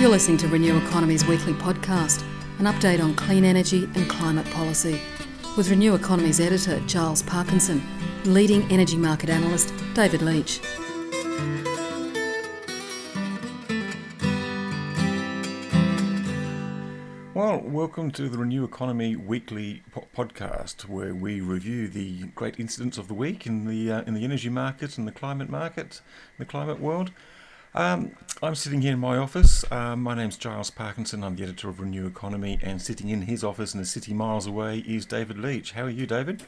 You're listening to Renew Economy's weekly podcast, an update on clean energy and climate policy, with Renew Economy's editor Giles Parkinson, leading energy market analyst David Leitch. Well, welcome to the Renew Economy weekly po- podcast, where we review the great incidents of the week in the uh, in the energy market and the climate market, the climate world. Um, I'm sitting here in my office. Uh, my name's Giles Parkinson. I'm the editor of Renew Economy, and sitting in his office in a city miles away is David Leitch. How are you, David?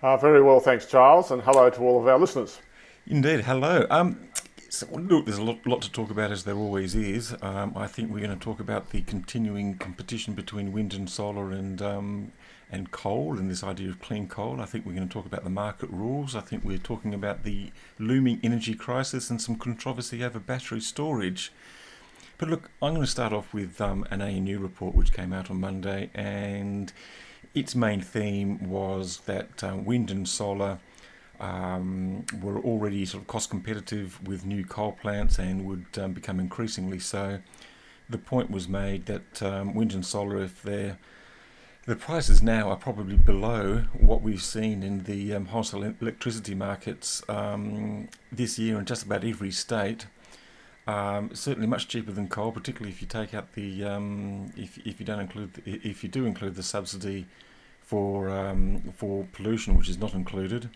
Uh, very well, thanks, Giles, and hello to all of our listeners. Indeed, hello. Um, so, look, there's a lot, lot, to talk about, as there always is. Um, I think we're going to talk about the continuing competition between wind and solar and um, and coal and this idea of clean coal. I think we're going to talk about the market rules. I think we're talking about the looming energy crisis and some controversy over battery storage. But look, I'm going to start off with um, an ANU report which came out on Monday, and its main theme was that uh, wind and solar um, were already sort of cost competitive with new coal plants and would um, become increasingly so. The point was made that um, wind and solar, if they're the prices now are probably below what we've seen in the um, wholesale electricity markets um, this year in just about every state. Um, certainly much cheaper than coal, particularly if you take out the um, if, if you don't include the, if you do include the subsidy for um, for pollution, which is not included.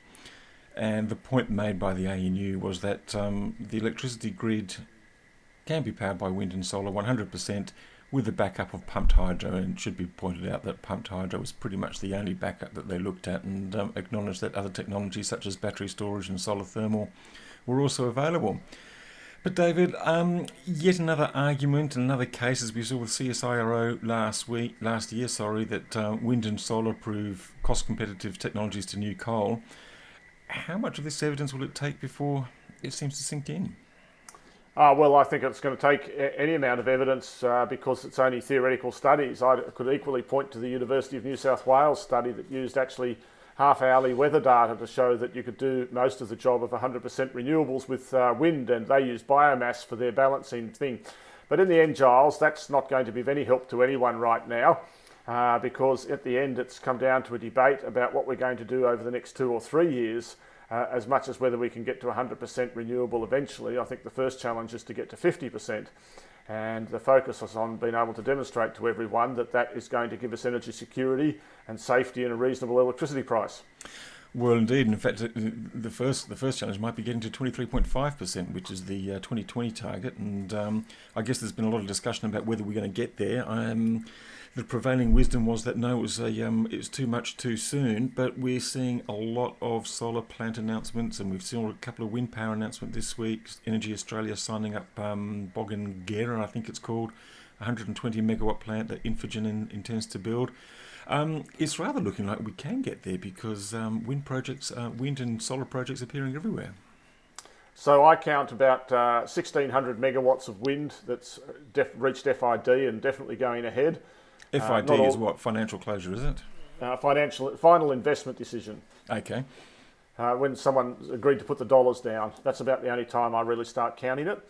And the point made by the ANU was that um, the electricity grid can be powered by wind and solar 100% with the backup of pumped hydro. And it should be pointed out that pumped hydro was pretty much the only backup that they looked at, and um, acknowledged that other technologies such as battery storage and solar thermal were also available. But David, um, yet another argument, and another case, as we saw with CSIRO last week, last year, sorry, that uh, wind and solar prove cost competitive technologies to new coal. How much of this evidence will it take before it seems to sink in? Uh, well, I think it's going to take any amount of evidence uh, because it's only theoretical studies. I could equally point to the University of New South Wales study that used actually half hourly weather data to show that you could do most of the job of 100% renewables with uh, wind, and they use biomass for their balancing thing. But in the end, Giles, that's not going to be of any help to anyone right now. Uh, because at the end it's come down to a debate about what we're going to do over the next two or three years uh, as much as whether we can get to 100% renewable eventually. I think the first challenge is to get to 50%. And the focus is on being able to demonstrate to everyone that that is going to give us energy security and safety and a reasonable electricity price. Well, indeed. In fact, the first the first challenge might be getting to 23.5%, which is the uh, 2020 target. And um, I guess there's been a lot of discussion about whether we're going to get there. Um, the prevailing wisdom was that no, it was a um, it was too much too soon. But we're seeing a lot of solar plant announcements, and we've seen a couple of wind power announcements this week. Energy Australia signing up um, Gera, I think it's called, 120 megawatt plant that Infigen in, intends to build. Um, it's rather looking like we can get there because um, wind projects, uh, wind and solar projects appearing everywhere. So I count about uh, 1600 megawatts of wind that's def- reached FID and definitely going ahead. FID uh, is what financial closure, is it? Uh, financial final investment decision. Okay. Uh, when someone agreed to put the dollars down, that's about the only time I really start counting it.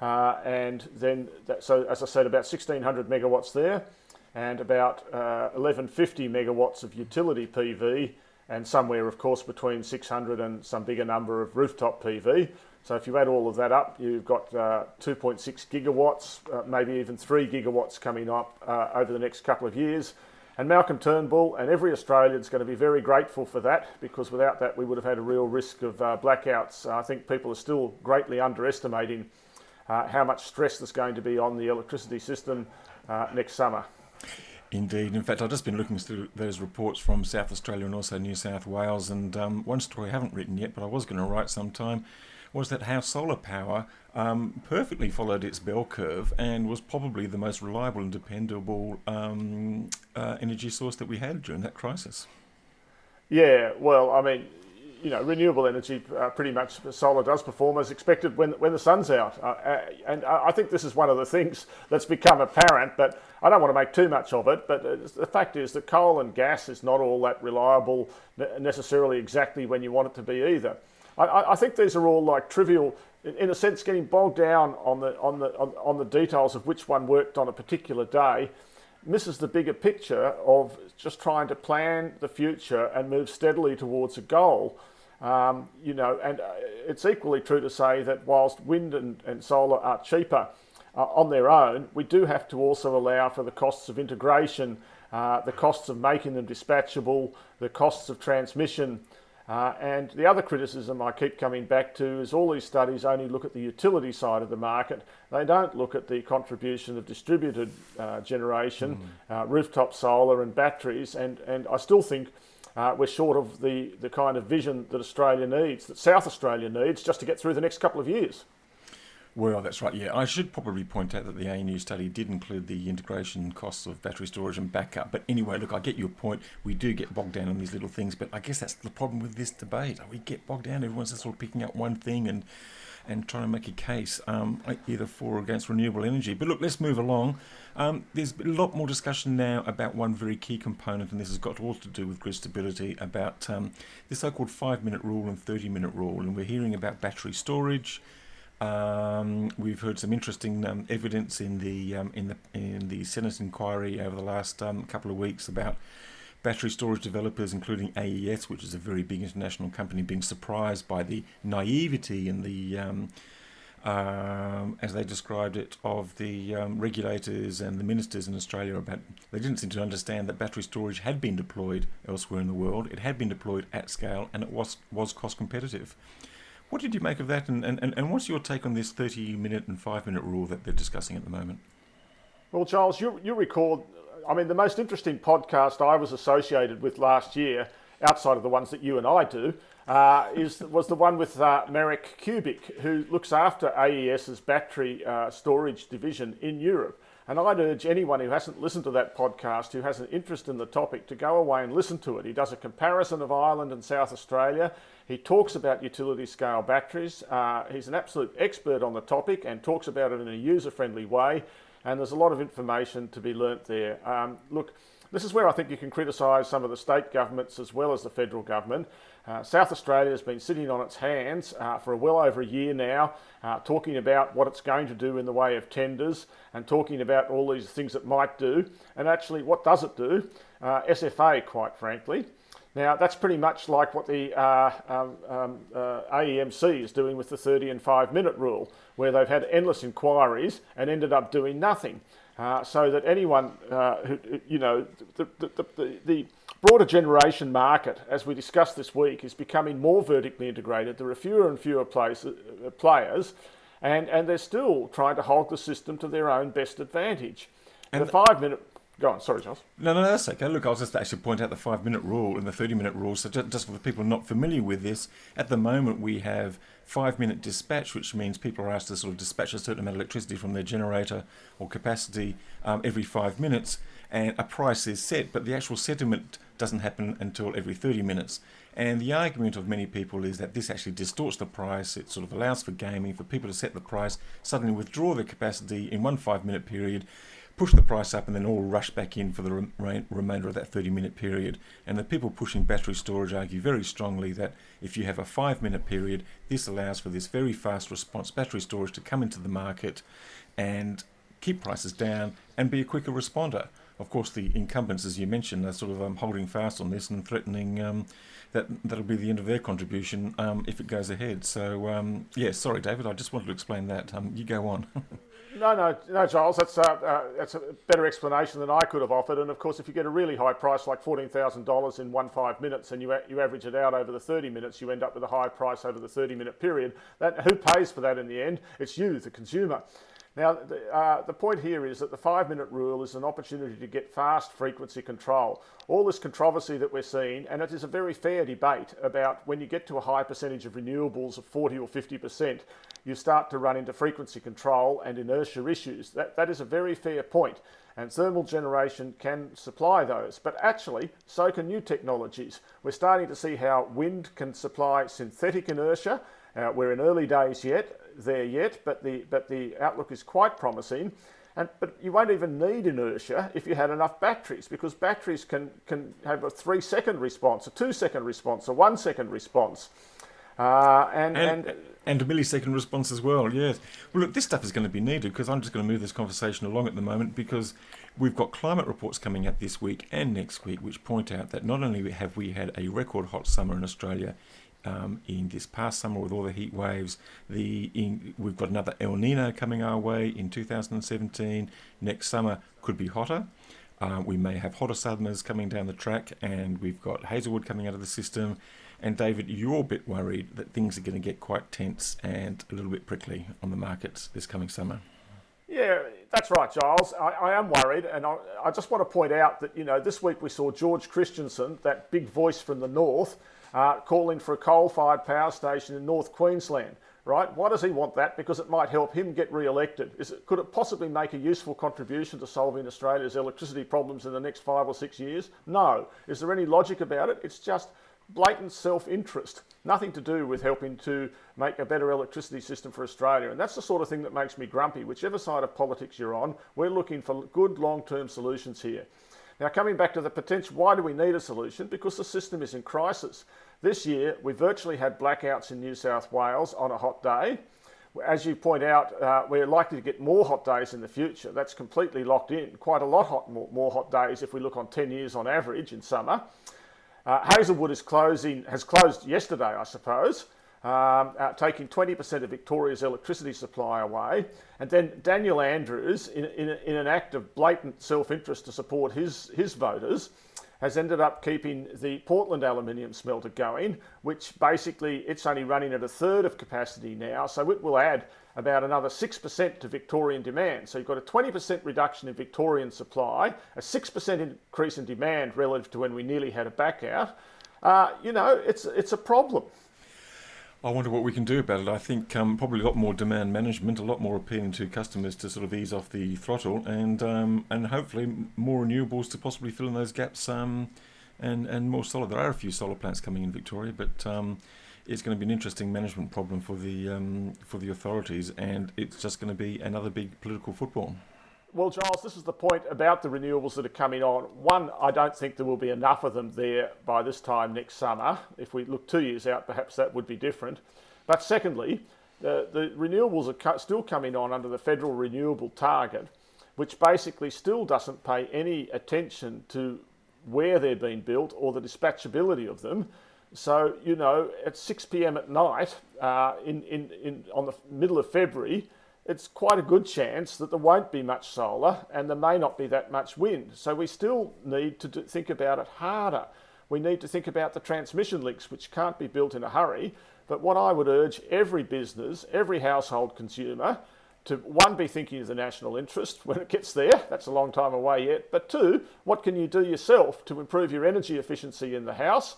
Uh, and then, that, so as I said, about 1600 megawatts there, and about 1150 uh, megawatts of utility PV, and somewhere, of course, between 600 and some bigger number of rooftop PV. So if you add all of that up, you've got uh, 2.6 gigawatts, uh, maybe even 3 gigawatts coming up uh, over the next couple of years. And Malcolm Turnbull and every Australian is going to be very grateful for that because without that, we would have had a real risk of uh, blackouts. I think people are still greatly underestimating uh, how much stress there's going to be on the electricity system next summer. Indeed. In fact, I've just been looking through those reports from South Australia and also New South Wales, and um, one story I haven't written yet, but I was going to write sometime was that how solar power um, perfectly followed its bell curve and was probably the most reliable and dependable um, uh, energy source that we had during that crisis. Yeah, well, I mean, you know, renewable energy uh, pretty much solar does perform as expected when when the sun's out, uh, uh and I think this is one of the things that's become apparent. But I don't want to make too much of it. But uh, the fact is that coal and gas is not all that reliable necessarily exactly when you want it to be either. I, I think these are all like trivial, in, a sense, getting bogged down on the on the on, on the details of which one worked on a particular day misses the bigger picture of just trying to plan the future and move steadily towards a goal. Um, you know, and uh, it's equally true to say that whilst wind and, and solar are cheaper uh, on their own, we do have to also allow for the costs of integration, uh, the costs of making them dispatchable, the costs of transmission, uh, and the other criticism I keep coming back to is all these studies only look at the utility side of the market. They don't look at the contribution of distributed uh, generation, mm. uh, rooftop solar, and batteries. And, and I still think uh, we're short of the, the kind of vision that Australia needs, that South Australia needs, just to get through the next couple of years. Well, that's right. Yeah, I should probably point out that the ANU study did include the integration costs of battery storage and backup. But anyway, look, I get your point. We do get bogged down on these little things, but I guess that's the problem with this debate. We get bogged down. Everyone's just sort of picking up one thing and and trying to make a case um, either for or against renewable energy. But look, let's move along. Um, there's a lot more discussion now about one very key component, and this has got all to do with grid stability, about um, the so-called five-minute rule and 30-minute rule. And we're hearing about battery storage. Um, we've heard some interesting um, evidence in the um, in the in the Senate inquiry over the last um, couple of weeks about battery storage developers, including AES, which is a very big international company, being surprised by the naivety and the um, um, as they described it, of the regulators and the ministers in Australia about they didn't seem to understand that battery storage had been deployed elsewhere in the world. It had been deployed at scale and it was was cost competitive. What did you make of that, and, and, and what's your take on this 30 minute and 5 minute rule that they're discussing at the moment? Well, Giles, you, you recall, I mean, the most interesting podcast I was associated with last year, outside of the ones that you and I do, uh, is was the one with uh, Marek Kubik, who looks after AES's battery uh, storage division in Europe. And I'd urge anyone who hasn't listened to that podcast, who has an interest in the topic, to go away and listen to it. He does a comparison of Ireland and South Australia. He talks about utility scale batteries. Uh, he's an absolute expert on the topic and talks about it in a user friendly way. And there's a lot of information to be learnt there. Um, look, this is where I think you can criticise some of the state governments as well as the federal government. Uh, South Australia has been sitting on its hands uh, for well over a year now, uh, talking about what it's going to do in the way of tenders and talking about all these things it might do. And actually, what does it do? Uh, SFA, quite frankly. Now, that's pretty much like what the uh, um, um, uh, AEMC is doing with the 30 and 5 minute rule, where they've had endless inquiries and ended up doing nothing. so that anyone who, you know, the, the, the, the broader generation market, as we discussed this week, is becoming more vertically integrated. There are fewer and fewer places, uh, players, and, and they're still trying to hold the system to their own best advantage. And the five minute. Go on, sorry, Giles. No, no, that's okay. Look, I was just actually point out the five minute rule and the 30 minute rule. So, just, just for people not familiar with this, at the moment we have five minute dispatch, which means people are asked to sort of dispatch a certain amount of electricity from their generator or capacity um, every five minutes, and a price is set, but the actual settlement doesn't happen until every 30 minutes. And the argument of many people is that this actually distorts the price. It sort of allows for gaming, for people to set the price, suddenly withdraw their capacity in one five minute period, push the price up, and then all rush back in for the re- remainder of that 30 minute period. And the people pushing battery storage argue very strongly that if you have a five minute period, this allows for this very fast response battery storage to come into the market and keep prices down and be a quicker responder of course, the incumbents, as you mentioned, are sort of um, holding fast on this and threatening um, that that'll be the end of their contribution um, if it goes ahead. So, um, yeah, sorry, David, I just wanted to explain that. Um, you go on. no, no, no, Giles. That's uh, uh, that's a better explanation than I could have offered. And of course, if you get a really high price like fourteen thousand dollars in one five minutes, and you a- you average it out over the thirty minutes, you end up with a high price over the thirty minute period. That who pays for that in the end? It's you, the consumer. Now, the, uh, the point here is that the five minute rule is an opportunity to get fast frequency control. All this controversy that we're seeing, and it is a very fair debate about when you get to a high percentage of renewables of 40 or 50%, you start to run into frequency control and inertia issues. That, that is a very fair point. and thermal generation can supply those. But actually, so can new technologies. We're starting to see how wind can supply synthetic inertia. Uh, we're in early days yet, there yet, but the, but the outlook is quite promising. And, but you won't even need inertia if you had enough batteries because batteries can, can have a three second response, a two second response, a one second response. Uh, and, And, and, and a millisecond response as well, yes. Well, look, this stuff is going to be needed because I'm just going to move this conversation along at the moment because we've got climate reports coming out this week and next week which point out that not only have we had a record hot summer in Australia um, in this past summer with all the heat waves, the in, we've got another El Nino coming our way in 2017. Next summer could be hotter. Uh, we may have hotter summers coming down the track, and we've got Hazelwood coming out of the system. And David, you're a bit worried that things are going to get quite tense and a little bit prickly on the markets this coming summer. Yeah, that's right, Giles. I, I am worried, and I, I, just want to point out that you know this week we saw George Christensen, that big voice from the north, uh, calling for a coal-fired power station in North Queensland. Right? Why does he want that? Because it might help him get re-elected. It, could it possibly make a useful contribution to solving Australia's electricity problems in the next five or six years? No. Is there any logic about it? It's just blatant self-interest. Nothing to do with helping to make a better electricity system for Australia. And that's the sort of thing that makes me grumpy. Whichever side of politics you're on, we're looking for good long-term solutions here. Now, coming back to the potential, why do we need a solution? Because the system is in crisis. This year, we virtually had blackouts in New South Wales on a hot day. As you point out, uh, we're likely to get more hot days in the future. That's completely locked in. Quite a lot hot, more, more hot days if we look on 10 years on average in summer. Uh, Hazelwood is closing, has closed yesterday, I suppose um, uh, taking 20% of Victoria's electricity supply away. And then Daniel Andrews, in, in, in an act of blatant self interest to support his, his voters, has ended up keeping the Portland aluminium smelter going, which basically it's only running at a third of capacity now. So it will add about another 6% to Victorian demand. So you've got a 20% reduction in Victorian supply, a 6% increase in demand relative to when we nearly had a backout. Uh, you know, it's, it's a problem. I wonder what we can do about it. I think um, probably a lot more demand management, a lot more appealing to customers to sort of ease off the throttle, and um, and hopefully more renewables to possibly fill in those gaps, um, and and more solar. There are a few solar plants coming in Victoria, but um, it's going to be an interesting management problem for the um, for the authorities, and it's just going to be another big political football. Well, Giles, this is the point about the renewables that are coming on. One, I don't think there will be enough of them there by this time next summer. If we look two years out, perhaps that would be different. But secondly, the, the renewables are still coming on under the federal renewable target, which basically still doesn't pay any attention to where they're being built or the dispatchability of them. So, you know, at 6 p.m. at night uh, in, in, in, on the middle of February, it's quite a good chance that there won't be much solar and there may not be that much wind. So we still need to think about it harder. We need to think about the transmission links, which can't be built in a hurry. But what I would urge every business, every household consumer, to one, be thinking of the national interest when it gets there. That's a long time away yet. But two, what can you do yourself to improve your energy efficiency in the house?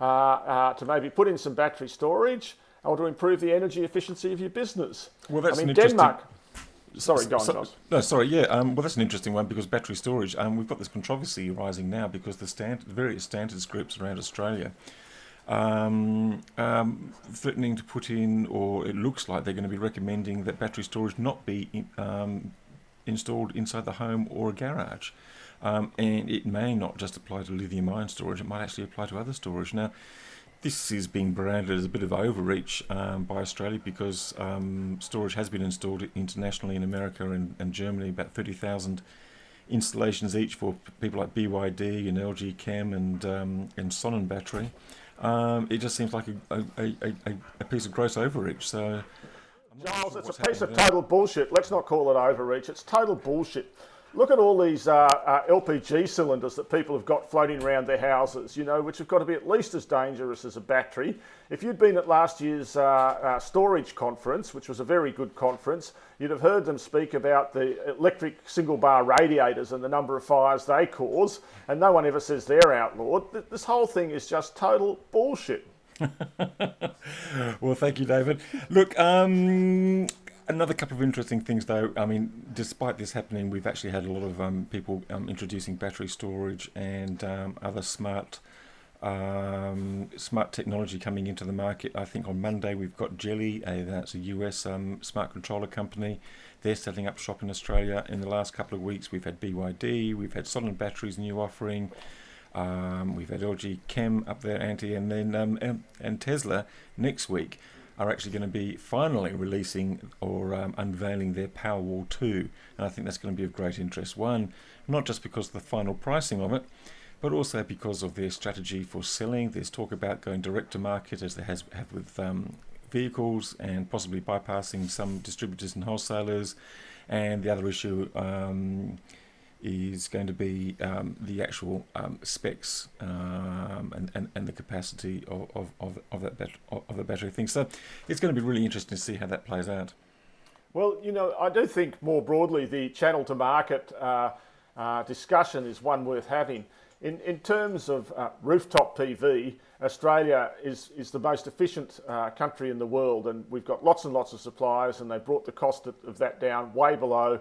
Uh, uh, to maybe put in some battery storage, or to improve the energy efficiency of your business. Well, that's I mean, an interesting... Denmark. Sorry, go on, so, No, sorry, yeah. Um, well, that's an interesting one because battery storage. Um, we've got this controversy rising now because the stand, various standards groups around Australia um, um, threatening to put in, or it looks like they're going to be recommending that battery storage not be in, um, installed inside the home or a garage. Um, and it may not just apply to lithium ion storage, it might actually apply to other storage. Now, this is being branded as a bit of overreach um, by Australia because um, storage has been installed internationally in America and, and Germany, about 30,000 installations each for people like BYD and LG Chem and um, and Sonnen Battery. Um, it just seems like a, a, a, a, piece of gross overreach. So, Giles, sure it's a piece of there. total bullshit. Let's not call it overreach. It's total bullshit. Look at all these uh, uh, LPG cylinders that people have got floating around their houses, you know, which have got to be at least as dangerous as a battery. If you'd been at last year's uh, uh, storage conference, which was a very good conference, you'd have heard them speak about the electric single bar radiators and the number of fires they cause, and no one ever says they're outlawed. This whole thing is just total bullshit. well, thank you, David. Look, um, Another couple of interesting things, though. I mean, despite this happening, we've actually had a lot of um, people um, introducing battery storage and um, other smart um, smart technology coming into the market. I think on Monday we've got Geli, a, that's a US um, smart controller company. They're setting up shop in Australia. In the last couple of weeks, we've had BYD, we've had Sonnen Batteries new offering. Um, we've had LG Chem up there, Anti, and then and, and, Tesla next week are actually going to be finally releasing or um, unveiling their Powerwall 2. And I think that's going to be of great interest. One, not just because of the final pricing of it, but also because of their strategy for selling. There's talk about going direct to market as they has have with um, vehicles and possibly bypassing some distributors and wholesalers. And the other issue um, is going to be um, the actual um, specs um, and, and, and the capacity of, of, of, of that of the battery thing. So it's going to be really interesting to see how that plays out. Well, you know, I do think more broadly the channel to market uh, uh, discussion is one worth having. In, in terms of uh, rooftop PV, Australia is, is the most efficient uh, country in the world, and we've got lots and lots of suppliers, and they've brought the cost of, that down way below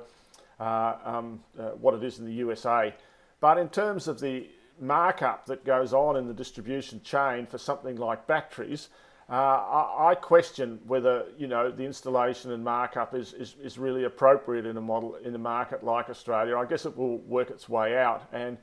um, uh, what it is in the USA. But in terms of the markup that goes on in the distribution chain for something like batteries, uh, I, I, question whether you know the installation and markup is, is, is really appropriate in a model in a market like Australia. I guess it will work its way out and.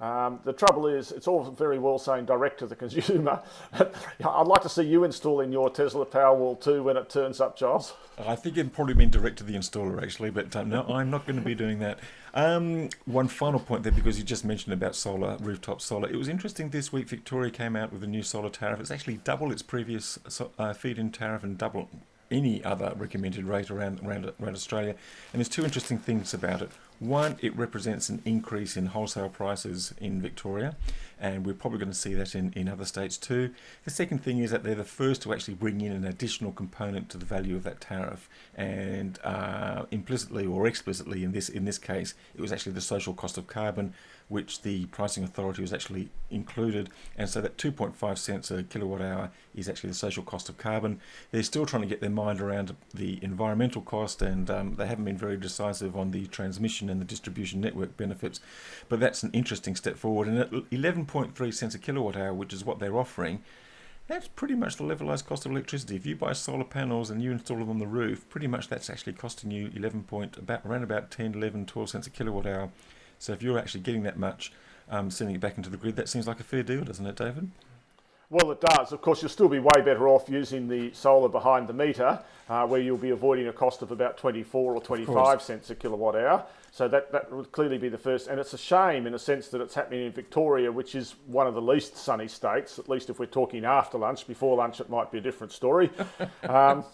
Um, the trouble is, it's all very well saying direct to the consumer. I'd like to see you installing your Tesla Powerwall 2 when it turns up, Giles. I think it'd probably been direct to the installer actually, but um, no, I'm not going to be doing that. Um, one final point there, because you just mentioned about solar, rooftop solar. It was interesting this week. Victoria came out with a new solar tariff. It's actually double its previous uh, feed-in tariff and double any other recommended rate around, around, around Australia. And there's two interesting things about it. One, it represents an increase in wholesale prices in Victoria, and we're probably going to see that in, in other states too. The second thing is that they're the first to actually bring in an additional component to the value of that tariff, and uh, implicitly or explicitly in this in this case, it was actually the social cost of carbon, which the pricing authority was actually included. And so that 2.5 cents a kilowatt hour is actually the social cost of carbon. They're still trying to get their mind around the environmental cost, and um, they haven't been very decisive on the transmission and the distribution network benefits. But that's an interesting step forward. And at 11.3 cents a kilowatt hour, which is what they're offering, that's pretty much the levelized cost of electricity. If you buy solar panels and you install them on the roof, pretty much that's actually costing you 11 point about around about 10, 11, 12 cents a kilowatt hour so if you're actually getting that much, um, sending it back into the grid, that seems like a fair deal, doesn't it, David? Well, it does. Of course, you'll still be way better off using the solar behind the meter, uh, where you'll be avoiding a cost of about 24 or 25 cents a kilowatt hour. So that, that would clearly be the first. And it's a shame in a sense that it's happening in Victoria, which is one of the least sunny states, at least if we're talking after lunch. Before lunch, it might be a different story. um,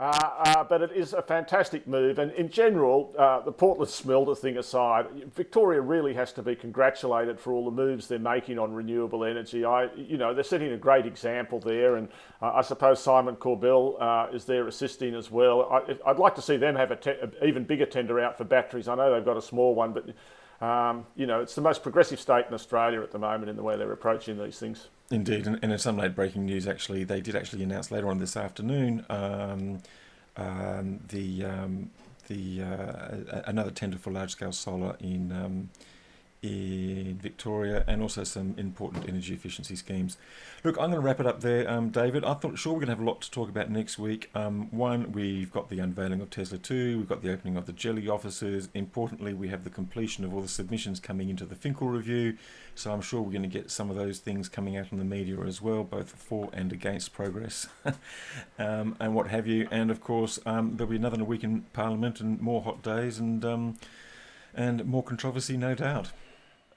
uh, uh, but it is a fantastic move, and in general, uh, the Portland smelter thing aside, Victoria really has to be congratulated for all the moves they're making on renewable energy. I, you know, they're setting a great example there, and uh, I suppose Simon Corbell is there assisting as well. I, would like to see them have an even bigger tender out for batteries. I know they've got a small one, but um, you know, it's the most progressive state in Australia at the moment in the way they're approaching these things. Indeed, and, and in some late breaking news, actually, they did actually announce later on this afternoon um, um, the um, the uh, another tender for large scale solar in um, in Victoria and also some important energy efficiency schemes. Look, I'm going to wrap it up there, um, David. I thought, sure, we're going to have a lot to talk about next week. Um, one, we've got the unveiling of Tesla 2, we've got the opening of the Geli offices. Importantly, we have the completion of all the submissions coming into the Finkel review. So I'm sure we're going to get some of those things coming out in the media as well, both for and against progress um, and what have you. And of course, um, there'll be another week in Parliament and more hot days and um, and more controversy, no doubt.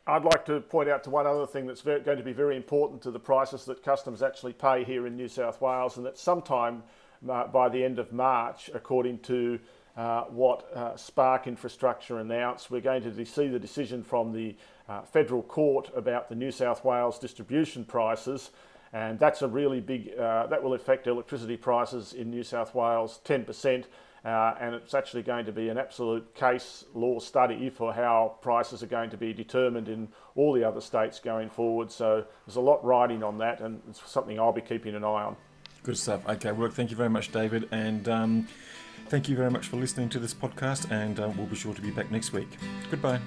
I'd like to point out to one other thing that's very, going to be very important to the prices that customers actually pay here in New South Wales, and that sometime uh, by the end of March, according to uh, what uh, Spark Infrastructure announced, we're going to see the decision from the uh, federal court about the New South Wales distribution prices, and that's a really big. Uh, that will affect electricity prices in New South Wales 10%. Uh, and it's actually going to be an absolute case law study for how prices are going to be determined in all the other states going forward. So there's a lot riding on that, and it's something I'll be keeping an eye on. Good stuff. Okay, well, thank you very much, David, and um, thank you very much for listening to this podcast. And uh, we'll be sure to be back next week. Goodbye.